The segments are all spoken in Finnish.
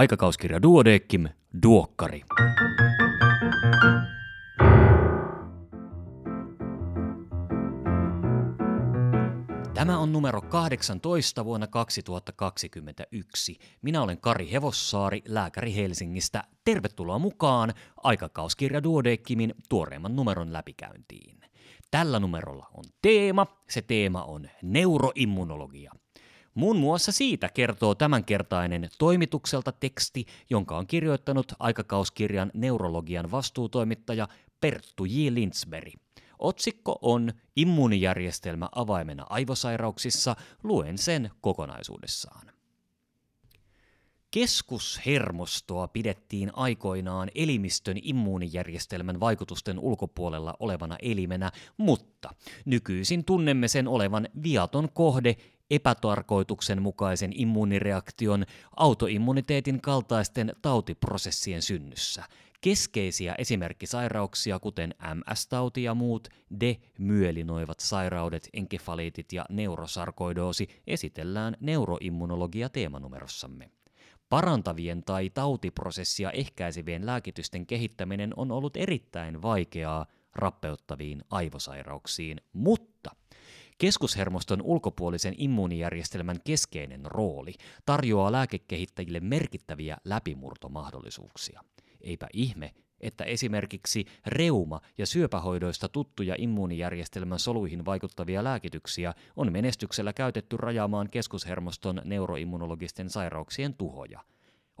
Aikakauskirja Duodeckim, Duokkari. Tämä on numero 18 vuonna 2021. Minä olen Kari Hevossaari, lääkäri Helsingistä. Tervetuloa mukaan aikakauskirja Duodeckimin tuoreimman numeron läpikäyntiin. Tällä numerolla on teema. Se teema on neuroimmunologia. Muun muassa siitä kertoo tämänkertainen toimitukselta teksti, jonka on kirjoittanut aikakauskirjan neurologian vastuutoimittaja Perttu J. Lindsberg. Otsikko on Immuunijärjestelmä avaimena aivosairauksissa. Luen sen kokonaisuudessaan. Keskushermostoa pidettiin aikoinaan elimistön immuunijärjestelmän vaikutusten ulkopuolella olevana elimenä, mutta nykyisin tunnemme sen olevan viaton kohde epätarkoituksenmukaisen immuunireaktion, autoimmuniteetin kaltaisten tautiprosessien synnyssä. Keskeisiä esimerkkisairauksia, kuten MS-tauti ja muut demyelinoivat sairaudet, enkefaliitit ja neurosarkoidoosi, esitellään neuroimmunologia teemanumerossamme. Parantavien tai tautiprosessia ehkäisevien lääkitysten kehittäminen on ollut erittäin vaikeaa rappeuttaviin aivosairauksiin, mutta Keskushermoston ulkopuolisen immuunijärjestelmän keskeinen rooli tarjoaa lääkekehittäjille merkittäviä läpimurtomahdollisuuksia. Eipä ihme, että esimerkiksi reuma- ja syöpähoidoista tuttuja immuunijärjestelmän soluihin vaikuttavia lääkityksiä on menestyksellä käytetty rajaamaan keskushermoston neuroimmunologisten sairauksien tuhoja –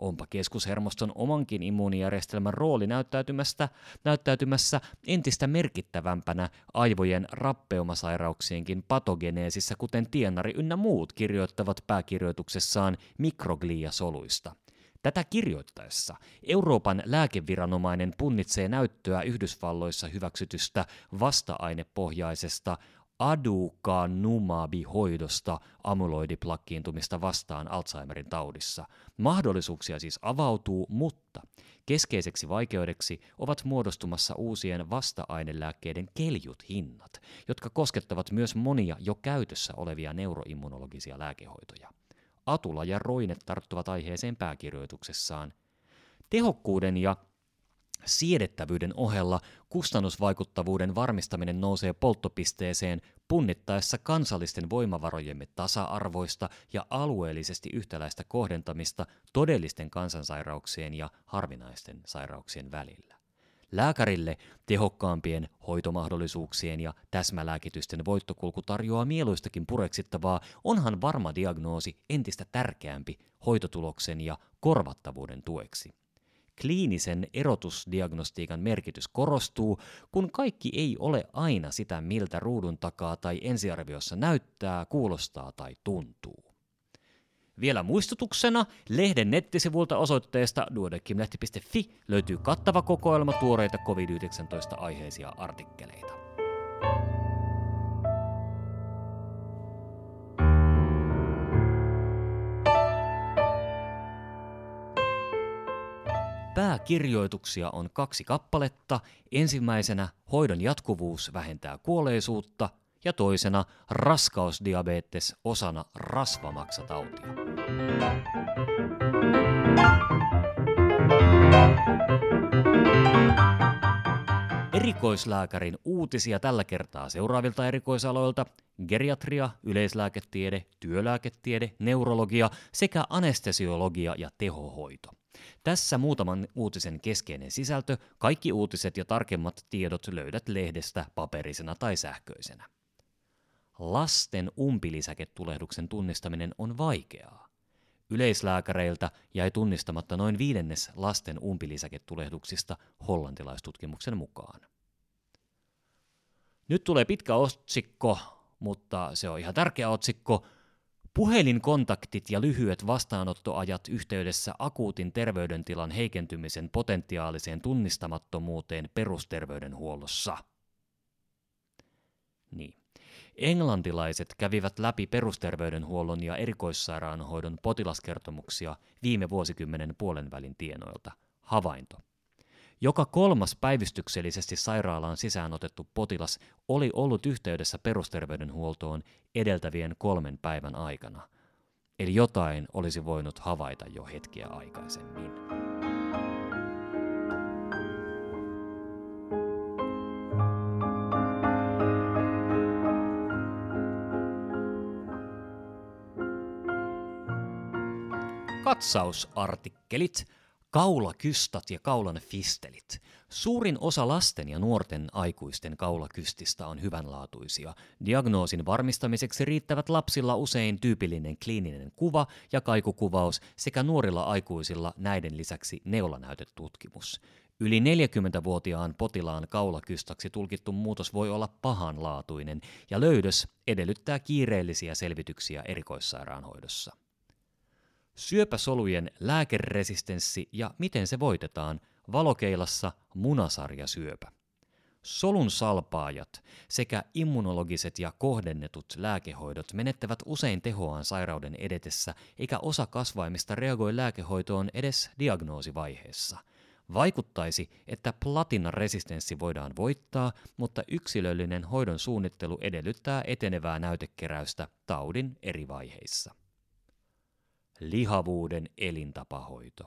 Onpa keskushermoston omankin immuunijärjestelmän rooli näyttäytymässä, näyttäytymässä entistä merkittävämpänä aivojen rappeumasairauksienkin patogeneesissä, kuten tienari ynnä muut kirjoittavat pääkirjoituksessaan mikrogliasoluista. Tätä kirjoittaessa Euroopan lääkeviranomainen punnitsee näyttöä Yhdysvalloissa hyväksytystä vasta-ainepohjaisesta aducanumab-hoidosta amyloidiplakkiintumista vastaan Alzheimerin taudissa. Mahdollisuuksia siis avautuu, mutta keskeiseksi vaikeudeksi ovat muodostumassa uusien vasta-ainelääkkeiden keljut hinnat, jotka koskettavat myös monia jo käytössä olevia neuroimmunologisia lääkehoitoja. Atula ja Roine tarttuvat aiheeseen pääkirjoituksessaan. Tehokkuuden ja Siedettävyyden ohella kustannusvaikuttavuuden varmistaminen nousee polttopisteeseen punnittaessa kansallisten voimavarojemme tasa-arvoista ja alueellisesti yhtäläistä kohdentamista todellisten kansansairauksien ja harvinaisten sairauksien välillä. Lääkärille tehokkaampien hoitomahdollisuuksien ja täsmälääkitysten voittokulku tarjoaa mieluistakin pureksittavaa, onhan varma diagnoosi entistä tärkeämpi hoitotuloksen ja korvattavuuden tueksi kliinisen erotusdiagnostiikan merkitys korostuu, kun kaikki ei ole aina sitä, miltä ruudun takaa tai ensiarviossa näyttää, kuulostaa tai tuntuu. Vielä muistutuksena, lehden nettisivulta osoitteesta duodekimlehti.fi löytyy kattava kokoelma tuoreita COVID-19 aiheisia artikkeleita. Pääkirjoituksia on kaksi kappaletta. Ensimmäisenä hoidon jatkuvuus vähentää kuolleisuutta ja toisena raskausdiabetes osana rasvamaksatautia. Erikoislääkärin uutisia tällä kertaa seuraavilta erikoisaloilta geriatria, yleislääketiede, työlääketiede, neurologia sekä anestesiologia ja tehohoito. Tässä muutaman uutisen keskeinen sisältö. Kaikki uutiset ja tarkemmat tiedot löydät lehdestä paperisena tai sähköisenä. Lasten umpilisäketulehduksen tunnistaminen on vaikeaa. Yleislääkäreiltä jäi tunnistamatta noin viidennes lasten umpilisäketulehduksista hollantilaistutkimuksen mukaan. Nyt tulee pitkä otsikko, mutta se on ihan tärkeä otsikko – Puhelinkontaktit ja lyhyet vastaanottoajat yhteydessä akuutin terveydentilan heikentymisen potentiaaliseen tunnistamattomuuteen perusterveydenhuollossa. Niin. Englantilaiset kävivät läpi perusterveydenhuollon ja erikoissairaanhoidon potilaskertomuksia viime vuosikymmenen puolenvälin tienoilta. Havainto. Joka kolmas päivystyksellisesti sairaalaan sisään otettu potilas oli ollut yhteydessä perusterveydenhuoltoon edeltävien kolmen päivän aikana. eli jotain olisi voinut havaita jo hetkiä aikaisemmin. Katsausartikkelit, kaulakystat ja kaulan fistelit. Suurin osa lasten ja nuorten aikuisten kaulakystistä on hyvänlaatuisia. Diagnoosin varmistamiseksi riittävät lapsilla usein tyypillinen kliininen kuva ja kaikukuvaus sekä nuorilla aikuisilla näiden lisäksi neulanäytetutkimus. Yli 40-vuotiaan potilaan kaulakystaksi tulkittu muutos voi olla pahanlaatuinen ja löydös edellyttää kiireellisiä selvityksiä erikoissairaanhoidossa. Syöpäsolujen lääkeresistenssi ja miten se voitetaan valokeilassa munasarjasyöpä. Solun salpaajat sekä immunologiset ja kohdennetut lääkehoidot menettävät usein tehoaan sairauden edetessä, eikä osa kasvaimista reagoi lääkehoitoon edes diagnoosivaiheessa. Vaikuttaisi, että platinaresistenssi voidaan voittaa, mutta yksilöllinen hoidon suunnittelu edellyttää etenevää näytekeräystä taudin eri vaiheissa lihavuuden elintapahoito.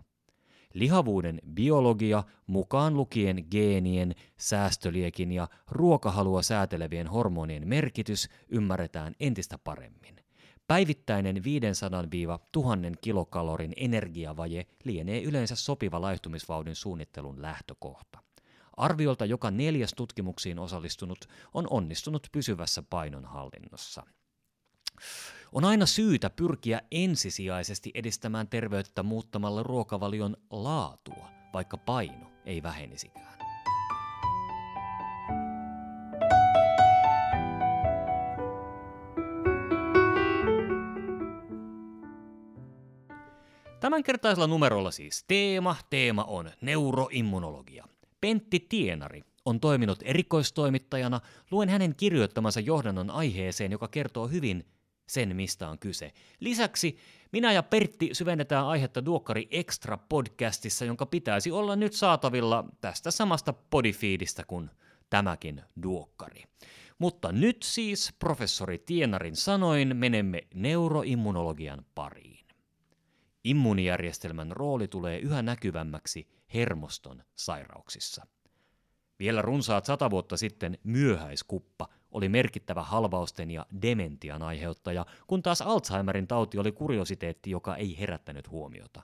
Lihavuuden biologia, mukaan lukien geenien, säästöliekin ja ruokahalua säätelevien hormonien merkitys, ymmärretään entistä paremmin. Päivittäinen 500-1000 kilokalorin energiavaje lienee yleensä sopiva laihtumisvauhdin suunnittelun lähtökohta. Arviolta joka neljäs tutkimuksiin osallistunut on onnistunut pysyvässä painonhallinnossa. On aina syytä pyrkiä ensisijaisesti edistämään terveyttä muuttamalla ruokavalion laatua, vaikka paino ei vähenisikään. Tämänkertaisella numerolla siis teema. Teema on neuroimmunologia. Pentti Tienari on toiminut erikoistoimittajana. Luen hänen kirjoittamansa johdannon aiheeseen, joka kertoo hyvin sen, mistä on kyse. Lisäksi minä ja Pertti syvennetään aihetta Duokkari Extra podcastissa, jonka pitäisi olla nyt saatavilla tästä samasta podifiidistä kuin tämäkin Duokkari. Mutta nyt siis professori Tienarin sanoin menemme neuroimmunologian pariin. Immunijärjestelmän rooli tulee yhä näkyvämmäksi hermoston sairauksissa. Vielä runsaat sata vuotta sitten myöhäiskuppa oli merkittävä halvausten ja dementian aiheuttaja, kun taas Alzheimerin tauti oli kuriositeetti, joka ei herättänyt huomiota.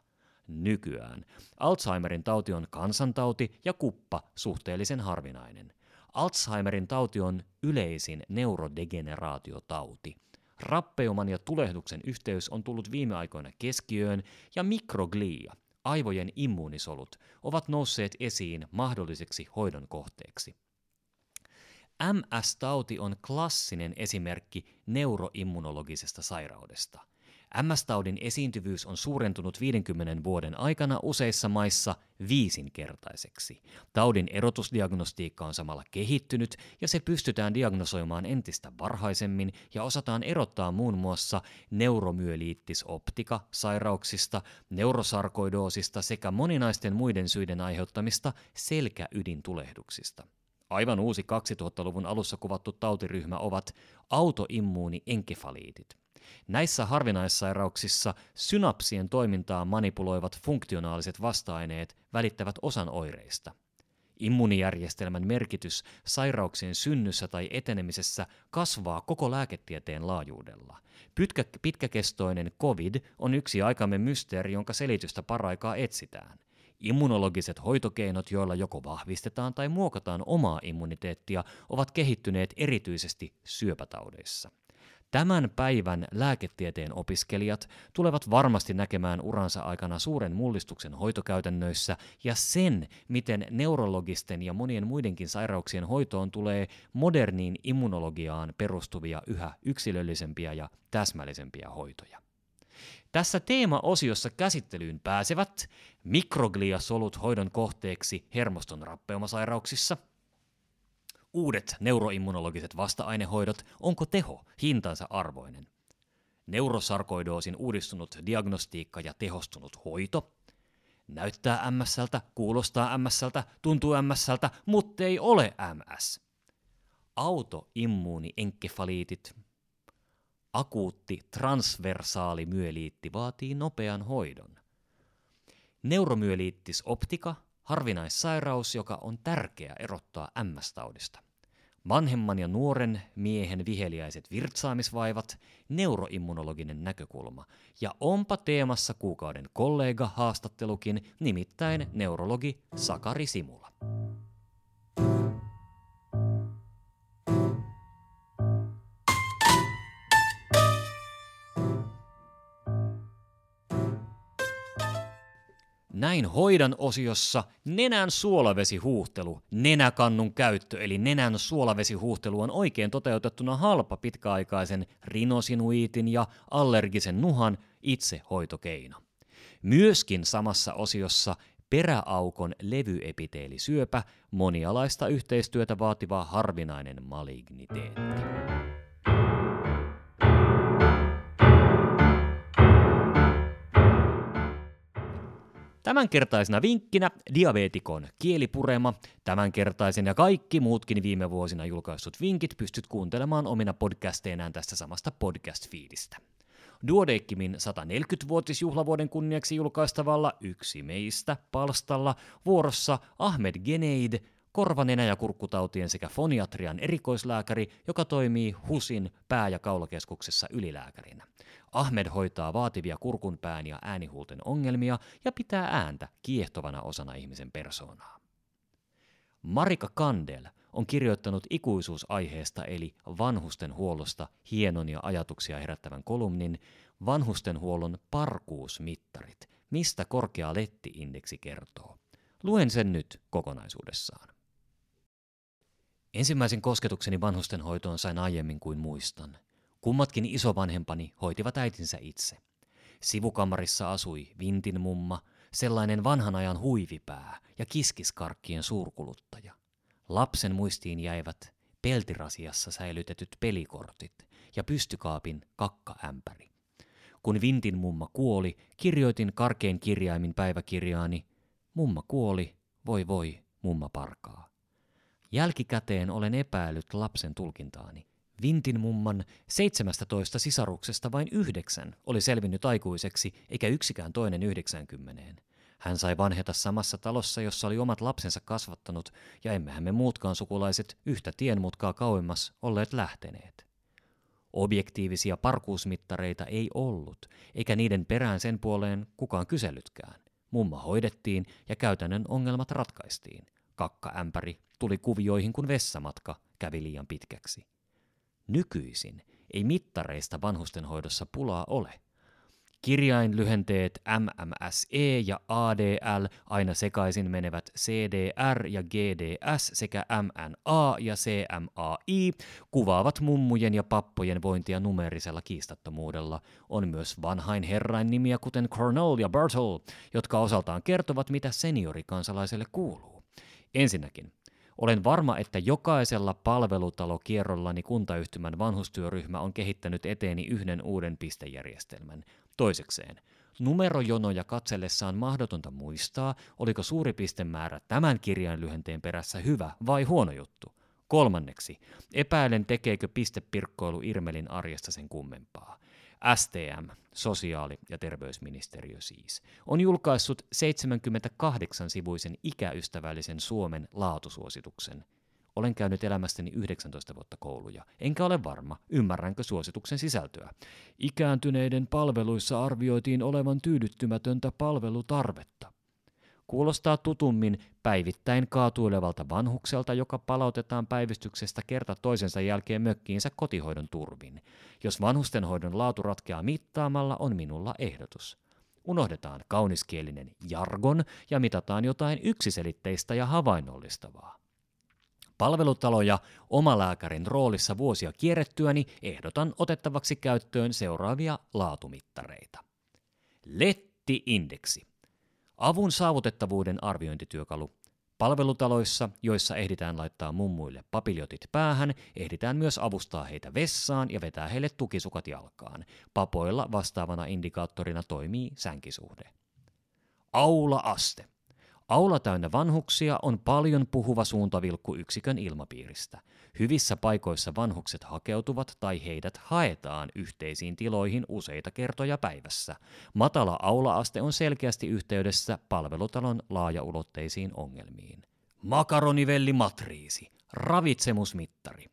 Nykyään Alzheimerin tauti on kansantauti ja kuppa suhteellisen harvinainen. Alzheimerin tauti on yleisin neurodegeneraatiotauti. Rappeuman ja tulehduksen yhteys on tullut viime aikoina keskiöön ja mikroglia, aivojen immuunisolut, ovat nousseet esiin mahdolliseksi hoidon kohteeksi. MS-tauti on klassinen esimerkki neuroimmunologisesta sairaudesta. MS-taudin esiintyvyys on suurentunut 50 vuoden aikana useissa maissa viisinkertaiseksi. Taudin erotusdiagnostiikka on samalla kehittynyt ja se pystytään diagnosoimaan entistä varhaisemmin ja osataan erottaa muun muassa neuromyeliittisoptika sairauksista, neurosarkoidoosista sekä moninaisten muiden syiden aiheuttamista selkäydintulehduksista. Aivan uusi 2000-luvun alussa kuvattu tautiryhmä ovat autoimmuunienkefaliitit. Näissä harvinaissairauksissa synapsien toimintaa manipuloivat funktionaaliset vasta-aineet välittävät osan oireista. Immunijärjestelmän merkitys sairauksien synnyssä tai etenemisessä kasvaa koko lääketieteen laajuudella. Pitkä, pitkäkestoinen COVID on yksi aikamme mysteeri, jonka selitystä paraikaa etsitään. Immunologiset hoitokeinot, joilla joko vahvistetaan tai muokataan omaa immuniteettia, ovat kehittyneet erityisesti syöpätaudeissa. Tämän päivän lääketieteen opiskelijat tulevat varmasti näkemään uransa aikana suuren mullistuksen hoitokäytännöissä ja sen, miten neurologisten ja monien muidenkin sairauksien hoitoon tulee moderniin immunologiaan perustuvia yhä yksilöllisempiä ja täsmällisempiä hoitoja. Tässä teema-osiossa käsittelyyn pääsevät mikrogliasolut hoidon kohteeksi hermoston rappeumasairauksissa, uudet neuroimmunologiset vasta-ainehoidot, onko teho hintansa arvoinen, neurosarkoidoosin uudistunut diagnostiikka ja tehostunut hoito, näyttää MSltä, kuulostaa MSltä, tuntuu MSltä, mutta ei ole MS. Autoimmuunienkefaliitit, Akuutti transversaali myeliitti vaatii nopean hoidon. Neuromyeliittis optika, harvinaissairaus, joka on tärkeä erottaa MS-taudista. Vanhemman ja nuoren miehen viheliäiset virtsaamisvaivat, neuroimmunologinen näkökulma. Ja onpa teemassa kuukauden kollega haastattelukin, nimittäin neurologi Sakari Simula. Näin hoidan osiossa nenän suolavesihuuhtelu, nenäkannun käyttö eli nenän suolavesihuuhtelu on oikein toteutettuna halpa pitkäaikaisen rinosinuiitin ja allergisen nuhan itsehoitokeino. Myöskin samassa osiossa peräaukon levyepiteelisyöpä, monialaista yhteistyötä vaativa harvinainen maligniteetti. Tämänkertaisena vinkkinä diabeetikon kielipurema. Tämänkertaisen ja kaikki muutkin viime vuosina julkaistut vinkit pystyt kuuntelemaan omina podcasteinaan tästä samasta podcast-fiidistä. Duodeckimin 140-vuotisjuhlavuoden kunniaksi julkaistavalla Yksi meistä palstalla vuorossa Ahmed Geneid, korvanenä- ja kurkkutautien sekä foniatrian erikoislääkäri, joka toimii HUSin pää- ja kaulakeskuksessa ylilääkärinä. Ahmed hoitaa vaativia kurkunpään ja äänihuulten ongelmia ja pitää ääntä kiehtovana osana ihmisen persoonaa. Marika Kandel on kirjoittanut ikuisuusaiheesta eli vanhusten huollosta hienon ja ajatuksia herättävän kolumnin Vanhustenhuollon parkuusmittarit, mistä korkea lettiindeksi kertoo. Luen sen nyt kokonaisuudessaan. Ensimmäisen kosketukseni vanhustenhoitoon sain aiemmin kuin muistan – Kummatkin isovanhempani hoitivat äitinsä itse. Sivukamarissa asui Vintin mumma, sellainen vanhan ajan huivipää ja kiskiskarkkien suurkuluttaja. Lapsen muistiin jäivät peltirasiassa säilytetyt pelikortit ja pystykaapin kakkaämpäri. Kun Vintin mumma kuoli, kirjoitin karkeen kirjaimin päiväkirjaani, mumma kuoli, voi voi, mumma parkaa. Jälkikäteen olen epäillyt lapsen tulkintaani. Vintin mumman 17 sisaruksesta vain yhdeksän oli selvinnyt aikuiseksi, eikä yksikään toinen yhdeksäänkymmeneen. Hän sai vanheta samassa talossa, jossa oli omat lapsensa kasvattanut, ja emmehän me muutkaan sukulaiset yhtä tienmutkaa kauemmas olleet lähteneet. Objektiivisia parkuusmittareita ei ollut, eikä niiden perään sen puoleen kukaan kyselytkään. Mumma hoidettiin ja käytännön ongelmat ratkaistiin. Kakkaämpäri tuli kuvioihin, kun vessamatka kävi liian pitkäksi. Nykyisin ei mittareista vanhustenhoidossa pulaa ole. Kirjainlyhenteet MMSE ja ADL aina sekaisin menevät CDR ja GDS sekä MNA ja CMAI kuvaavat mummujen ja pappojen vointia numerisella kiistattomuudella. On myös vanhain herrain nimiä kuten Cornell ja Bartle, jotka osaltaan kertovat mitä seniorikansalaiselle kuuluu. Ensinnäkin, olen varma, että jokaisella palvelutalokierrollani kuntayhtymän vanhustyöryhmä on kehittänyt eteeni yhden uuden pistejärjestelmän. Toisekseen, numerojonoja katsellessa on mahdotonta muistaa, oliko suuri pistemäärä tämän kirjainlyhenteen perässä hyvä vai huono juttu. Kolmanneksi, epäilen tekeekö pistepirkkoilu Irmelin arjesta sen kummempaa. STM, sosiaali- ja terveysministeriö siis, on julkaissut 78-sivuisen ikäystävällisen Suomen laatusuosituksen. Olen käynyt elämästäni 19 vuotta kouluja, enkä ole varma, ymmärränkö suosituksen sisältöä. Ikääntyneiden palveluissa arvioitiin olevan tyydyttymätöntä palvelutarvetta. Kuulostaa tutummin päivittäin kaatuilevalta vanhukselta, joka palautetaan päivystyksestä kerta toisensa jälkeen mökkiinsä kotihoidon turvin. Jos vanhustenhoidon laatu ratkeaa mittaamalla, on minulla ehdotus. Unohdetaan kauniskielinen jargon ja mitataan jotain yksiselitteistä ja havainnollistavaa. Palvelutaloja omalääkärin roolissa vuosia kierrettyäni ehdotan otettavaksi käyttöön seuraavia laatumittareita. Letti-indeksi. Avun saavutettavuuden arviointityökalu. Palvelutaloissa, joissa ehditään laittaa mummuille papiljotit päähän, ehditään myös avustaa heitä vessaan ja vetää heille tukisukat jalkaan. Papoilla vastaavana indikaattorina toimii sänkisuhde. Aula-aste. Aula täynnä vanhuksia on paljon puhuva suuntavilkku yksikön ilmapiiristä. Hyvissä paikoissa vanhukset hakeutuvat tai heidät haetaan yhteisiin tiloihin useita kertoja päivässä. Matala aula-aste on selkeästi yhteydessä palvelutalon laajaulotteisiin ongelmiin. Makaronivelli matriisi, ravitsemusmittari,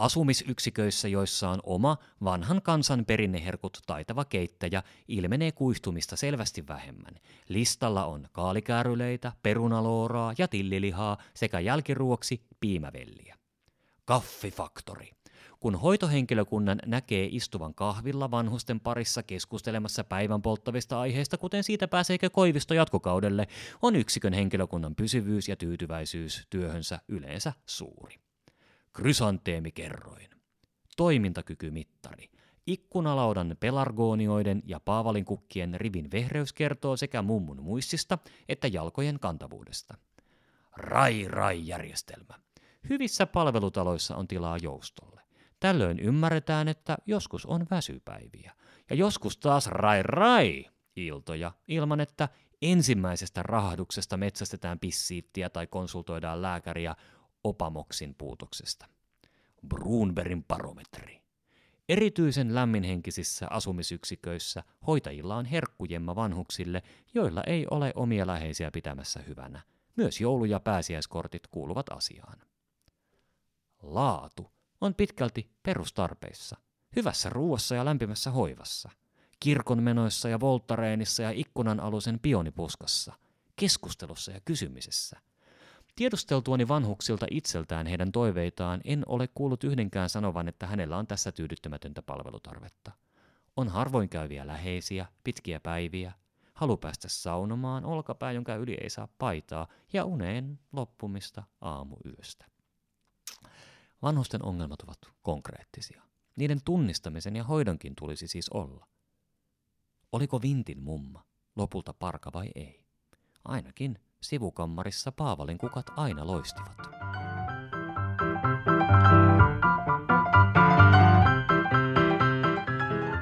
Asumisyksiköissä, joissa on oma vanhan kansan perinneherkut taitava keittäjä, ilmenee kuihtumista selvästi vähemmän. Listalla on kaalikääryleitä, perunalooraa ja tillilihaa sekä jälkiruoksi piimävelliä. Kaffifaktori. Kun hoitohenkilökunnan näkee istuvan kahvilla vanhusten parissa keskustelemassa päivän polttavista aiheista, kuten siitä pääseekö koivisto jatkokaudelle, on yksikön henkilökunnan pysyvyys ja tyytyväisyys työhönsä yleensä suuri. Krysanteemikerroin. Toimintakykymittari. Ikkunalaudan pelargonioiden ja paavalinkukkien rivin vehreys kertoo sekä mummun muistista että jalkojen kantavuudesta. Rai-rai-järjestelmä. Hyvissä palvelutaloissa on tilaa joustolle. Tällöin ymmärretään, että joskus on väsypäiviä ja joskus taas rai-rai iltoja ilman, että ensimmäisestä rahahduksesta metsästetään pissiittiä tai konsultoidaan lääkäriä Opamoksin puutoksesta. Brunbergin barometri. Erityisen lämminhenkisissä asumisyksiköissä hoitajilla on herkkujemma vanhuksille, joilla ei ole omia läheisiä pitämässä hyvänä. Myös joulu- ja pääsiäiskortit kuuluvat asiaan. Laatu on pitkälti perustarpeissa. Hyvässä ruuassa ja lämpimässä hoivassa. Kirkon menoissa ja voltareenissa ja ikkunan alusen pionipuskassa. Keskustelussa ja kysymisessä – Tiedusteltuani vanhuksilta itseltään heidän toiveitaan, en ole kuullut yhdenkään sanovan, että hänellä on tässä tyydyttämätöntä palvelutarvetta. On harvoin käyviä läheisiä, pitkiä päiviä, halu päästä saunomaan, olkapää, jonka yli ei saa paitaa, ja uneen loppumista aamuyöstä. Vanhusten ongelmat ovat konkreettisia. Niiden tunnistamisen ja hoidonkin tulisi siis olla. Oliko Vintin mumma lopulta parka vai ei? Ainakin Sivukammarissa Paavalin kukat aina loistivat.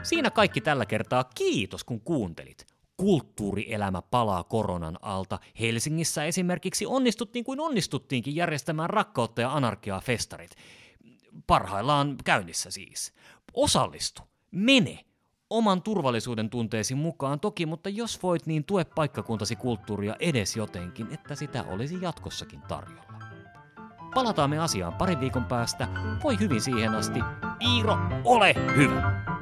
Siinä kaikki tällä kertaa. Kiitos kun kuuntelit. Kulttuurielämä palaa koronan alta. Helsingissä esimerkiksi onnistuttiin kuin onnistuttiinkin järjestämään rakkautta ja anarkiaa festarit. Parhaillaan käynnissä siis. Osallistu. Mene oman turvallisuuden tunteesi mukaan toki, mutta jos voit, niin tue paikkakuntasi kulttuuria edes jotenkin, että sitä olisi jatkossakin tarjolla. Palataan me asiaan parin viikon päästä. Voi hyvin siihen asti. Iiro, ole hyvä!